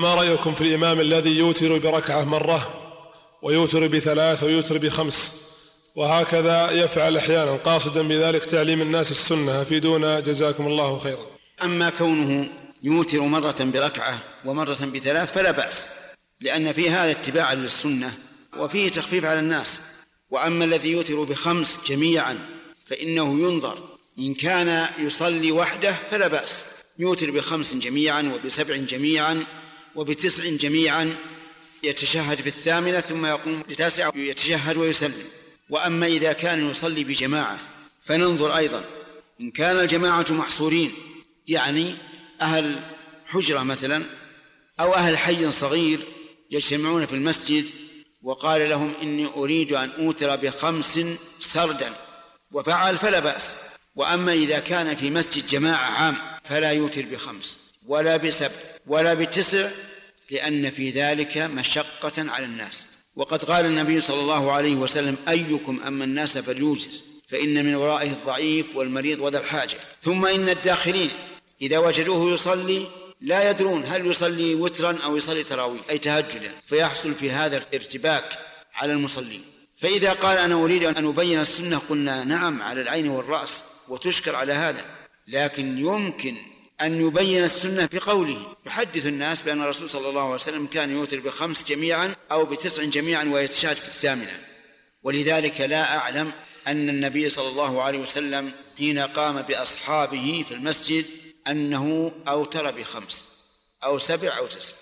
ما رأيكم في الإمام الذي يوتر بركعة مرة ويوتر بثلاث ويوتر بخمس؟ وهكذا يفعل أحيانا قاصدا بذلك تعليم الناس السنة. أفيدونا جزاكم الله خيرا. أما كونه يوتر مرة بركعة ومرة بثلاث فلا بأس لأن في هذا اتباعا للسنة وفيه تخفيف على الناس. وأما الذي يوتر بخمس جميعا فإنه ينظر إن كان يصلي وحده فلا بأس. يوتر بخمس جميعا وبسبع جميعا وبتسع جميعا يتشهد في الثامنة ثم يقوم لتاسعة يتشهد ويسلم. وأما إذا كان يصلي بجماعة فننظر أيضا إن كان الجماعة محصورين يعني أهل حجرة مثلا أو أهل حي صغير يجتمعون في المسجد وقال لهم إني أريد أن أوتر بخمس سردا وفعل فلا بأس. وأما إذا كان في مسجد جماعة عام فلا يوتر بخمس ولا بسبع ولا بتسع لأن في ذلك مشقة على الناس. وقد قال النبي صلى الله عليه وسلم أيكم أما الناس فليوجز فإن من ورائه الضعيف والمريض وذا الحاجة. ثم إن الداخلين إذا وجدوه يصلي لا يدرون هل يصلي وترا أو يصلي تراويح أي تهجدا. فيحصل في هذا الارتباك على المصلين. فإذا قال أنا أريد أن أبين السنة قلنا نعم على العين والرأس وتشكر على هذا. لكن يمكن أن يبين السنة بقوله يحدث الناس بأن الرسول صلى الله عليه وسلم كان يوتر بخمس جميعا أو بتسع جميعا ويتشهد في الثامنة. ولذلك لا أعلم أن النبي صلى الله عليه وسلم حين قام بأصحابه في المسجد أنه أوتر بخمس أو سبع أو تسع.